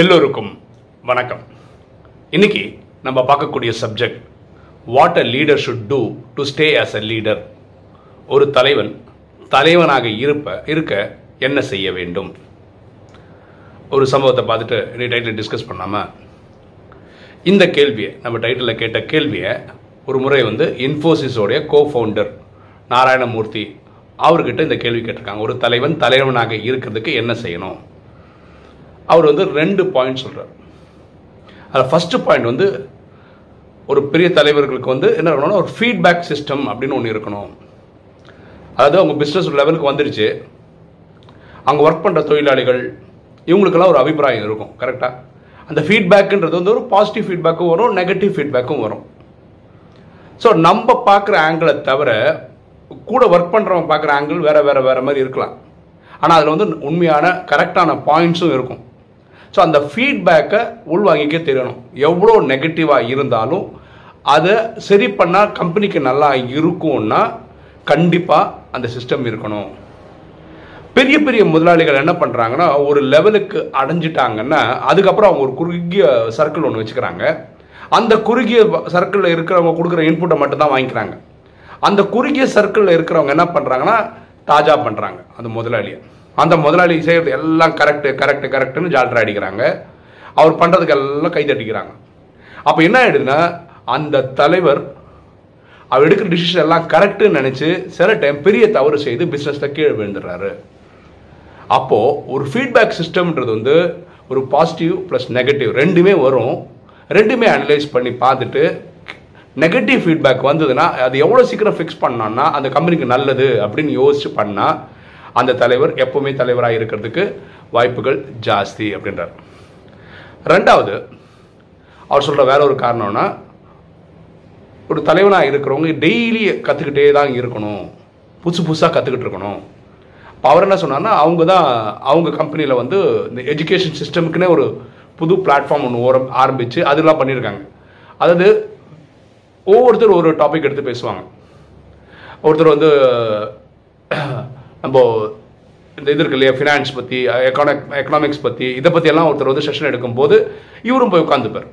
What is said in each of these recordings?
எல்லோருக்கும் வணக்கம். இன்னைக்கு நம்ம பார்க்கக்கூடிய subject what a leader should do to stay as a leader ஒரு தலைவன் தலைவனாக இருப்ப இருக்க என்ன செய்ய வேண்டும்? ஒரு சம்பவத்தை பார்த்துட்டு இனி டைட்டில் டிஸ்கஸ் பண்ணாமல் இந்த கேள்வியை நம்ம டைட்டிலில் கேட்ட கேள்வியை ஒரு முறை வந்து இன்ஃபோசிஸோடைய கோ ஃபவுண்டர் நாராயணமூர்த்தி அவர்கிட்ட இந்த கேள்வி கேட்டிருக்காங்க. ஒரு தலைவன் தலைவனாக இருக்கிறதுக்கு என்ன செய்யணும்? அவர் வந்து ரெண்டு பாயிண்ட் சொல்கிறார் அதில் ஃபஸ்ட்டு பாயிண்ட் வந்து ஒரு பெரிய தலைவர்களுக்கு வந்து என்ன இருக்கணும்னா ஒரு ஃபீட்பேக் சிஸ்டம் அப்படின்னு ஒன்று இருக்கணும். அதாவது அவங்க பிஸ்னஸ் லெவலுக்கு வந்துடுச்சு அங்கே ஒர்க் பண்ணுற தொழிலாளிகள் இவங்களுக்கெல்லாம் ஒரு அபிப்பிராயம் இருக்கும் கரெக்டாக அந்த ஃபீட்பேக்குன்றது வந்து ஒரு பாசிட்டிவ் ஃபீட்பேக்கும் வரும் நெகட்டிவ் ஃபீட்பேக்கும் வரும். ஸோ நம்ம பார்க்குற ஆங்கிளை தவிர கூட ஒர்க் பண்ணுறவங்க பார்க்குற ஆங்கிள் வேறு வேறு வேறு மாதிரி இருக்கலாம். ஆனால் அதில் வந்து உண்மையான கரெக்டான பாயிண்ட்ஸும் இருக்கும். ஸோ அந்த ஃபீட்பேக்கை உள்வாங்கிக்க தெரியணும். எவ்வளோ நெகட்டிவாக இருந்தாலும் அதை சரி பண்ணால் கம்பெனிக்கு நல்லா இருக்கும்னா கண்டிப்பாக அந்த சிஸ்டம் இருக்கணும். பெரிய பெரிய முதலாளிகள் என்ன பண்ணுறாங்கன்னா ஒரு லெவலுக்கு அடைஞ்சிட்டாங்கன்னா அதுக்கப்புறம் அவங்க ஒரு குறுகிய சர்க்கிள் ஒன்று வச்சுக்கிறாங்க. அந்த குறுகிய சர்க்கிளில் இருக்கிறவங்க கொடுக்குற இன்புட்டை மட்டும்தான் வாங்கிக்கிறாங்க. அந்த குறுகிய சர்க்கிளில் இருக்கிறவங்க என்ன பண்ணுறாங்கன்னா தாஜா பண்ணுறாங்க அந்த முதலாளியை. அந்த முதலாளி செய்கிறது எல்லாம் கரெக்டு கரெக்டு கரெக்டுன்னு ஜால்ரா அடிக்கிறாங்க. அவர் பண்ணுறதுக்கு எல்லாம் கை தட்டிக்கிறாங்க. அப்போ என்ன ஆயிடுதுன்னா அந்த தலைவர் அவர் எடுக்கிற டிசிஷன் எல்லாம் கரெக்டுன்னு நினச்சி சில டைம் பெரிய தவறு செய்து பிஸ்னஸில் கீழே விழுந்துடுறாரு. அப்போது ஒரு ஃபீட்பேக் சிஸ்டம்ன்றது வந்து ஒரு பாசிட்டிவ் ப்ளஸ் நெகட்டிவ் ரெண்டுமே வரும். ரெண்டுமே அனலைஸ் பண்ணி பார்த்துட்டு நெகட்டிவ் ஃபீட்பேக் வந்ததுன்னா அது எவ்வளோ சீக்கிரம் ஃபிக்ஸ் பண்ணோன்னா அந்த கம்பெனிக்கு நல்லது அப்படின்னு யோசிச்சு பண்ணால் அந்த தலைவர் எப்பவுமே தலைவராக இருக்கிறதுக்கு வாய்ப்புகள் ஜாஸ்தி அப்படின்றார். ரெண்டாவது அவர் சொல்கிற வேற ஒரு காரணம்னா ஒரு தலைவனாக இருக்கிறவங்க டெய்லி கற்றுக்கிட்டே தான் இருக்கணும். புதுசு புதுசாக கற்றுக்கிட்டு இருக்கணும். இப்போ அவர் என்ன சொன்னார்னா அவங்க தான் அவங்க கம்பெனியில் வந்து இந்த எஜுகேஷன் சிஸ்டமுக்குன்னே ஒரு புது பிளாட்ஃபார்ம் ஒன்று ஓரம் ஆரம்பித்து அதெல்லாம் பண்ணியிருக்காங்க. அதாவது ஒவ்வொருத்தர் ஒரு டாபிக் எடுத்து பேசுவாங்க. ஒருத்தர் வந்து நம்ம இந்த இது இருக்கு இல்லையா ஃபினான்ஸ் பற்றி எக்கானக் எக்கனாமிக்ஸ் பற்றி இதை பற்றியெல்லாம் ஒருத்தர் வந்து செஷன் எடுக்கும்போது இவரும் போய் உட்காந்துப்பார்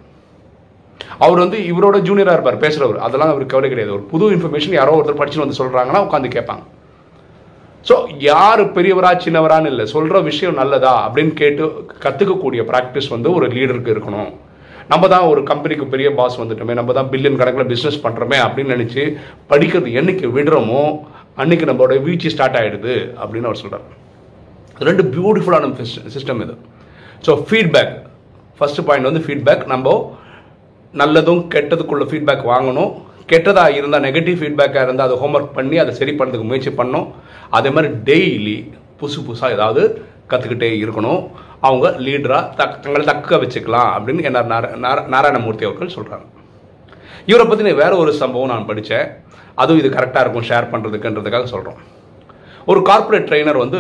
அவர் வந்து இவரோட ஜூனியராக இருப்பார் பேசுகிறவர் அதெல்லாம் அவருக்கு கவலை கிடையாது. ஒரு புது இன்ஃபர்மேஷன் யாரோ ஒருத்தர் படிச்சுட்டு வந்து சொல்கிறாங்கன்னா உட்காந்து கேட்பாங்க. ஸோ யார் பெரியவரா சின்னவரான்னு இல்லை சொல்கிற விஷயம் நல்லதா அப்படின்னு கேட்டு கற்றுக்கக்கூடிய ப்ராக்டிஸ் வந்து ஒரு லீடருக்கு இருக்கணும். நம்ம தான் ஒரு கம்பெனிக்கு பெரிய பாஸ் வந்துட்டோமே நம்ம தான் பில்லியன் கணக்கில் பிஸ்னஸ் பண்ணுறோமே அப்படின்னு நினச்சி படிக்கிறது என்னைக்கு விடுறோமோ அன்னைக்கு நம்மளுடைய வீழ்ச்சி ஸ்டார்ட் ஆகிடுது அப்படின்னு அவர் சொல்கிறார் ரெண்டு பியூட்டிஃபுல்லான சிஸ்டம் இது. ஸோ ஃபீட்பேக் ஃபஸ்ட்டு பாயிண்ட் வந்து ஃபீட்பேக் நம்ம நல்லதும் கெட்டதுக்குள்ள ஃபீட்பேக் வாங்கணும். கெட்டதாக இருந்தால் நெகட்டிவ் ஃபீட்பேக்காக இருந்தால் அதை ஹோம்ஒர்க் பண்ணி அதை சரி பண்ணுறதுக்கு முயற்சி பண்ணணும். அதே மாதிரி டெய்லி புதுசு புதுசாக ஏதாவது கற்றுக்கிட்டே இருக்கணும். அவங்க லீடராக தக் தங்களை தக்க வச்சுக்கலாம் அப்படின்னு என்ன நாராயணமூர்த்தி அவர்கள் சொல்கிறாங்க இவரை பற்றி வேற ஒரு சம்பவம் நான் படித்தேன் அதுவும் இது கரெக்டாக இருக்கும் ஷேர் பண்ணுறதுக்குன்றதுக்காக சொல்கிறோம் ஒரு கார்ப்பரேட் ட்ரெயினர் வந்து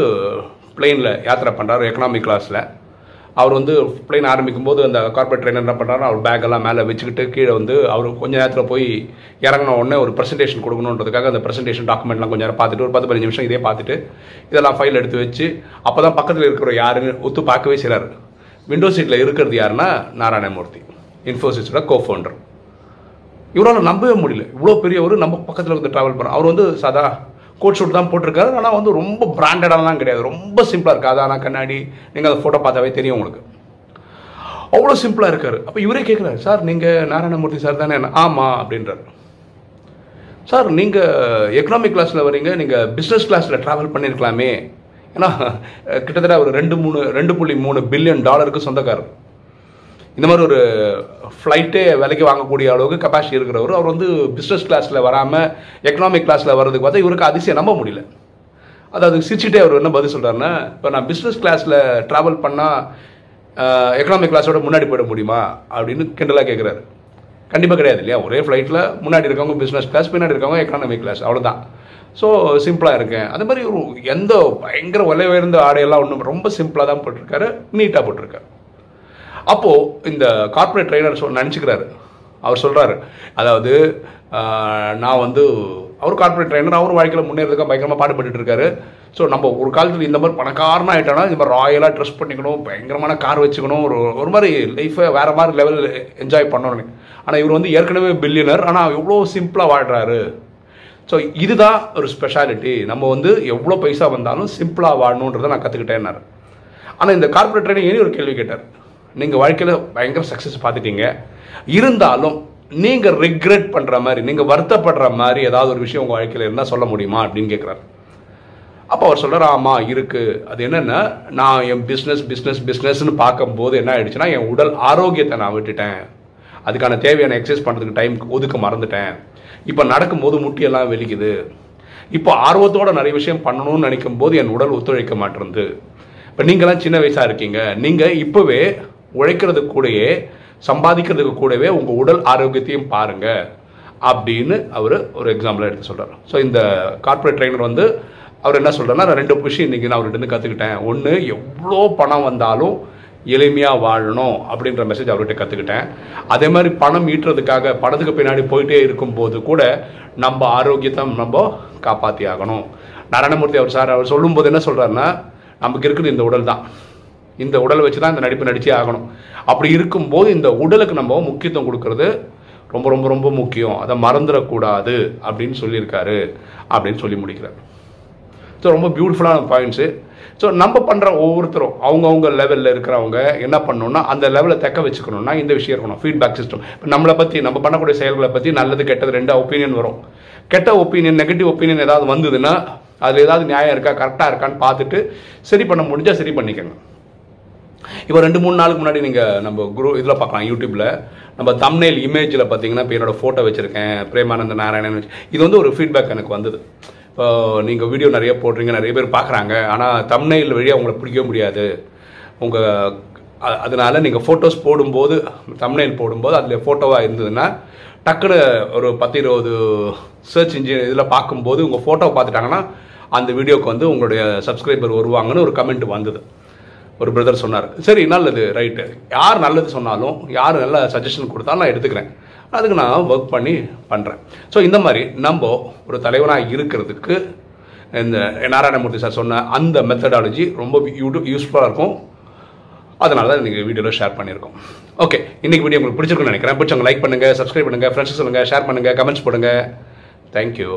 பிளெயினில் யாத்திரை பண்ணுறாரு எக்கனாமிக் கிளாஸில் அவர் வந்து பிளெயின் ஆரம்பிக்கும் போது அந்த கார்பரேட் ட்ரெயினர் என்ன பண்ணுறாரு அவர் பேக்கெல்லாம் மேலே வச்சுக்கிட்டு கீழே வந்து அவர் கொஞ்சம் நேரத்தில் போய் இறங்கின உடனே ஒரு ப்ரெசன்டேஷன் கொடுக்கணுன்றதுக்காக அந்த ப்ரெசன்டேஷன் டாக்குமெண்ட்லாம் கொஞ்சம் நேரம் பார்த்துட்டு ஒரு பத்து பதினஞ்சு நிமிஷம் இதே பார்த்துட்டு இதெல்லாம் ஃபைல் எடுத்து வச்சு அப்போ தான் பக்கத்தில் இருக்கிற யாருன்னு ஒத்து பார்க்கவே செய்கிறார் விண்டோ சீட்டில் இருக்கிறது யாருன்னா நாராயணமூர்த்தி இன்ஃபோசிஸோட கோ ஃபவுண்டர் இவரால் நம்பவே முடியல. இவ்வளோ பெரியவர் நம்ம பக்கத்தில் வந்து ட்ராவல் பண்ணுறோம் அவர் வந்து சாதா கோட் ஷூட் தான் போட்டிருக்காரு. ஆனால் வந்து ரொம்ப பிராண்டடாலாம் கிடையாது. ரொம்ப சிம்பிளாக இருக்குது அதான் கண்ணாடி நீங்கள் அதை ஃபோட்டோ பார்த்தாவே தெரியும் உங்களுக்கு. அவ்வளோ சிம்பிளாக இருக்கார். அப்போ இவரே கேட்குறாரு சார் நீங்கள் நாராயணமூர்த்தி சார் தானே? ஆமாம் அப்படின்றார். சார் நீங்கள் எக்கனாமிக் கிளாஸில் வரீங்க நீங்கள் பிஸ்னஸ் கிளாஸில் ட்ராவல் பண்ணியிருக்கலாமே ஏன்னா கிட்டத்தட்ட ஒரு ரெண்டு மூணு ரெண்டு புள்ளி மூணு பில்லியன் டாலருக்கு சொந்தக்காரர். இந்த மாதிரி ஒரு ஃப்ளைட்டே விலைக்கு வாங்கக்கூடிய அளவுக்கு கெப்பாசிட்டி இருக்கிறவர் அவர் வந்து பிஸ்னஸ் கிளாஸில் வராமல் எக்கனாமிக் கிளாஸில் வர்றதுக்கு பார்த்தா இவருக்கு அதிசயம் நம்ப முடியல. அதாவது சிரிச்சுட்டே அவர் என்ன பதில் சொல்கிறாருன்னா இப்போ நான் பிஸ்னஸ் கிளாஸில் ட்ராவல் பண்ணால் எக்கனாமிக் கிளாஸோட முன்னாடி போயிட முடியுமா? அப்படின்னு கிண்டலாக கேட்குறாரு கண்டிப்பாக கிடையாது இல்லையா? ஒரே ஃப்ளைட்டில் முன்னாடி இருக்கவங்க பிஸ்னஸ் கிளாஸ் பின்னாடி இருக்கவங்க எக்கனாமிக் கிளாஸ் அவ்வளோதான் ஸோ சிம்பிளாக இருக்கேன். அது மாதிரி ஒரு எந்த பயங்கர விலை உயர்ந்த ஆடையெல்லாம் ஒன்றும் ரொம்ப சிம்பிளாக தான் போட்டிருக்காரு நீட்டாக போட்டிருக்காரு. அப்போது இந்த கார்ப்பரேட் ட்ரைனர் சொல் நினச்சிக்கிறாரு அவர் சொல்கிறாரு அதாவது நான் வந்து அவர் கார்ப்பரேட் ட்ரைனர் அவர் வாழ்க்கையில் முன்னேறதுக்காக பயங்கரமாக பாடுபட்டு இருக்காரு. ஸோ நம்ம ஒரு காலத்தில் இந்த மாதிரி பணக்காரனா ஆகிட்டோம்னா இந்த மாதிரி ராயலாக ட்ரெஸ் பண்ணிக்கணும் பயங்கரமான கார் வச்சுக்கணும் ஒரு ஒரு மாதிரி லைஃப்பை வேறு மாதிரி லெவல் என்ஜாய் பண்ணணும் ஆனால் இவர் வந்து ஏற்கனவே பில்லியனர் ஆனால் எவ்வளோ சிம்பிளாக வாழ்கிறாரு ஸோ இதுதான் ஒரு ஸ்பெஷாலிட்டி நம்ம வந்து எவ்வளோ பைசா வந்தாலும் சிம்பிளாக வாழணுன்றதை நான் கற்றுக்கிட்டேன்னாரு ஆனால் இந்த கார்பரேட் ட்ரைனிங் இனி ஒரு கேள்வி கேட்டார்? நீங்கள் வாழ்க்கையில் பயங்கர சக்ஸஸ் பார்த்துட்டீங்க. இருந்தாலும் நீங்கள் ரிக்ரெட் பண்ணுற மாதிரி நீங்கள் வருத்தப்படுற மாதிரி ஏதாவது ஒரு விஷயம் உங்கள் வாழ்க்கையில் இருந்தால் சொல்ல முடியுமா அப்படின்னு கேட்குறாரு அப்போ அவர் சொல்கிறார் ஆமாம் இருக்குது அது என்னென்னா நான் என் பிஸ்னஸ் பிஸ்னஸ் பிஸ்னஸ்னு பார்க்கும்போது என்ன ஆயிடுச்சுன்னா என் உடல் ஆரோக்கியத்தை நான் விட்டுட்டேன். அதுக்கான தேவையான எக்ஸசைஸ் பண்ணுறதுக்கு டைம் ஒதுக்க மறந்துட்டேன். இப்போ நடக்கும்போது முட்டியெல்லாம் வெளிக்குது இப்போ ஆர்வத்தோட நிறைய விஷயம் பண்ணணும்னு நினைக்கும் போது என் உடல் ஒத்துழைக்க மாட்டேருந்து இப்போ நீங்களாம் சின்ன வயசாக இருக்கீங்க. நீங்கள் இப்போவே உழைக்கிறது கூடயே சம்பாதிக்கிறதுக்கு கூடவே உங்கள் உடல் ஆரோக்கியத்தையும் பாருங்க அப்படின்னு அவர் ஒரு எக்ஸாம்பிள் எடுத்து சொல்கிறார் ஸோ இந்த கார்ப்பரேட் ட்ரைனர் வந்து அவர் என்ன சொல்கிறாருன்னா நான் ரெண்டு விஷயம் இன்றைக்கி நான் அவர்கிட்ட கற்றுக்கிட்டேன் ஒன்று எவ்வளோ பணம் வந்தாலும் எளிமையாக வாழணும் அப்படின்ற மெசேஜ் அவர்கிட்ட கற்றுக்கிட்டேன் அதே மாதிரி பணம் ஈட்டுறதுக்காக பணத்துக்கு பின்னாடி போயிட்டே இருக்கும்போது கூட நம்ம ஆரோக்கியத்தை நம்ம காப்பாற்றி ஆகணும் நாராயணமூர்த்தி அவர் சார் அவர் சொல்லும்போது என்ன சொல்கிறாருன்னா நமக்கு இருக்குது இந்த உடல் தான். இந்த உடலை வச்சு தான் இந்த நடிப்பு நடிச்சே ஆகணும். அப்படி இருக்கும்போது இந்த உடலுக்கு நம்ம முக்கியத்துவம் கொடுக்கறது ரொம்ப ரொம்ப ரொம்ப முக்கியம். அதை மறந்துடக்கூடாது அப்படின்னு சொல்லியிருக்காரு அப்படின்னு சொல்லி முடிக்கிறார். ஸோ ரொம்ப பியூட்டிஃபுல்லான பாயிண்ட்ஸு ஸோ நம்ம பண்ணுற ஒவ்வொருத்தரும் அவங்கவுங்க லெவலில் இருக்கிறவங்க என்ன பண்ணணும்னா அந்த லெவலை தக்க வச்சுக்கணும்னா இந்த விஷயம் இருக்கணும். ஃபீட்பேக் சிஸ்டம் இப்போ நம்மளை பற்றி நம்ம பண்ணக்கூடிய செயல்களை பற்றி நல்லது கெட்டது ரெண்டு ஒப்பீனியன் வரும். கெட்ட ஒப்பீனியன் நெகட்டிவ் ஒப்பீனியன் ஏதாவது வந்ததுன்னா அதில் ஏதாவது நியாயம் இருக்கா கரெக்டாக இருக்கான்னு பார்த்துட்டு சரி பண்ண முடிஞ்சால் சரி பண்ணிக்கோங்க. இப்போ ரெண்டு மூணு நாளுக்கு முன்னாடி நீங்கள் நம்ம குரு இதில் பார்க்கலாம் யூடியூப்பில் நம்ம தம்னேல் இமேஜில் பார்த்தீங்கன்னா இப்போ என்னோட ஃபோட்டோ வச்சுருக்கேன் பிரேமானந்த நாராயணன் வச்சு. இது வந்து ஒரு ஃபீட்பேக் எனக்கு வந்தது. இப்போ நீங்கள் வீடியோ நிறைய போடுறீங்க நிறைய பேர் பார்க்குறாங்க ஆனால் தம்னேல் வழியாக உங்களை பிடிக்கவே முடியாது. உங்கள் அதனால் நீங்கள் ஃபோட்டோஸ் போடும்போது தம்னெயில் போடும்போது அதில் ஃபோட்டோவாக இருந்ததுன்னா டக்குன்னு ஒரு பத்து இருபது சர்ச் இன்ஜின் இதில் பார்க்கும்போது உங்கள் ஃபோட்டோவை பார்த்துட்டாங்கன்னா அந்த வீடியோக்கு வந்து உங்களுடைய சப்ஸ்கிரைபர் வருவாங்கன்னு ஒரு கமெண்ட் வந்தது. ஒரு பிரதர் சொன்னார். சரி நல்லது ரைட்டு யார் நல்லது சொன்னாலும் யார் நல்ல சஜஷன் கொடுத்தாலும் நான் எடுத்துக்கிறேன். அதுக்கு நான் ஒர்க் பண்ணி பண்ணுறேன் ஸோ இந்த மாதிரி நம்ம ஒரு தலைவனாக இருக்கிறதுக்கு இந்த நாராயணமூர்த்தி சார் சொன்ன அந்த மெத்தடாலஜி ரொம்ப யூடியூப் யூஸ்ஃபுல்லாக இருக்கும். அதனால தான் இன்றைக்கி வீடியோவில் ஷேர் பண்ணியிருக்கோம். ஓகே இன்றைக்கி வீடியோ உங்களுக்கு பிடிச்சிருக்குன்னு நினைக்கிறேன். பிடிச்சவங்க லைக் பண்ணுங்கள் சப்ஸ்கிரைப் பண்ணுங்கள் ஃப்ரெண்ட்ஸ் சொல்லுங்கள் ஷேர் பண்ணுங்கள் கமெண்ட்ஸ் போடுங்க. தேங்க்யூ